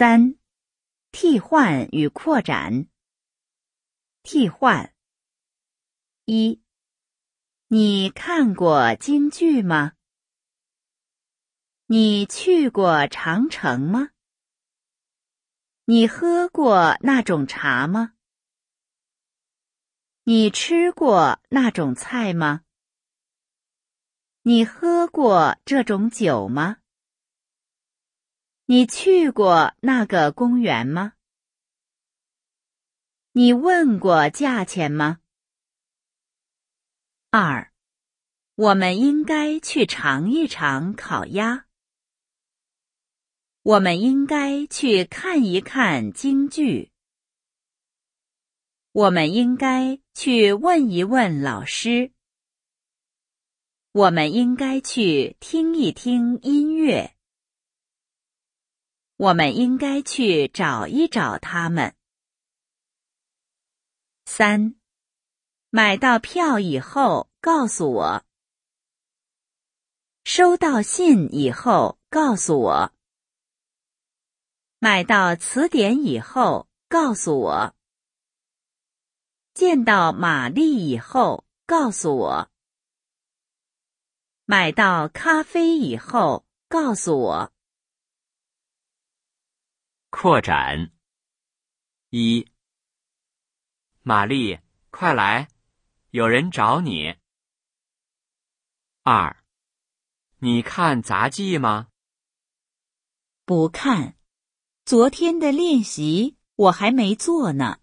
三、替换与扩展。替换。一、你看过京剧吗？你去过长城吗？你喝过那种茶吗？你吃过那种菜吗？你喝过这种酒吗？你去过那个公园吗？你问过价钱吗？二，我们应该去尝一尝烤鸭。我们应该去看一看京剧。我们应该去问一问老师。我们应该去听一听音乐。我们应该去找一找他们。三，买到票以后告诉我。收到信以后告诉我。买到词典以后告诉我。见到玛丽以后告诉我。买到咖啡以后告诉我。扩展。一，玛丽，快来，有人找你。二，你看杂技吗？不看，昨天的练习我还没做呢。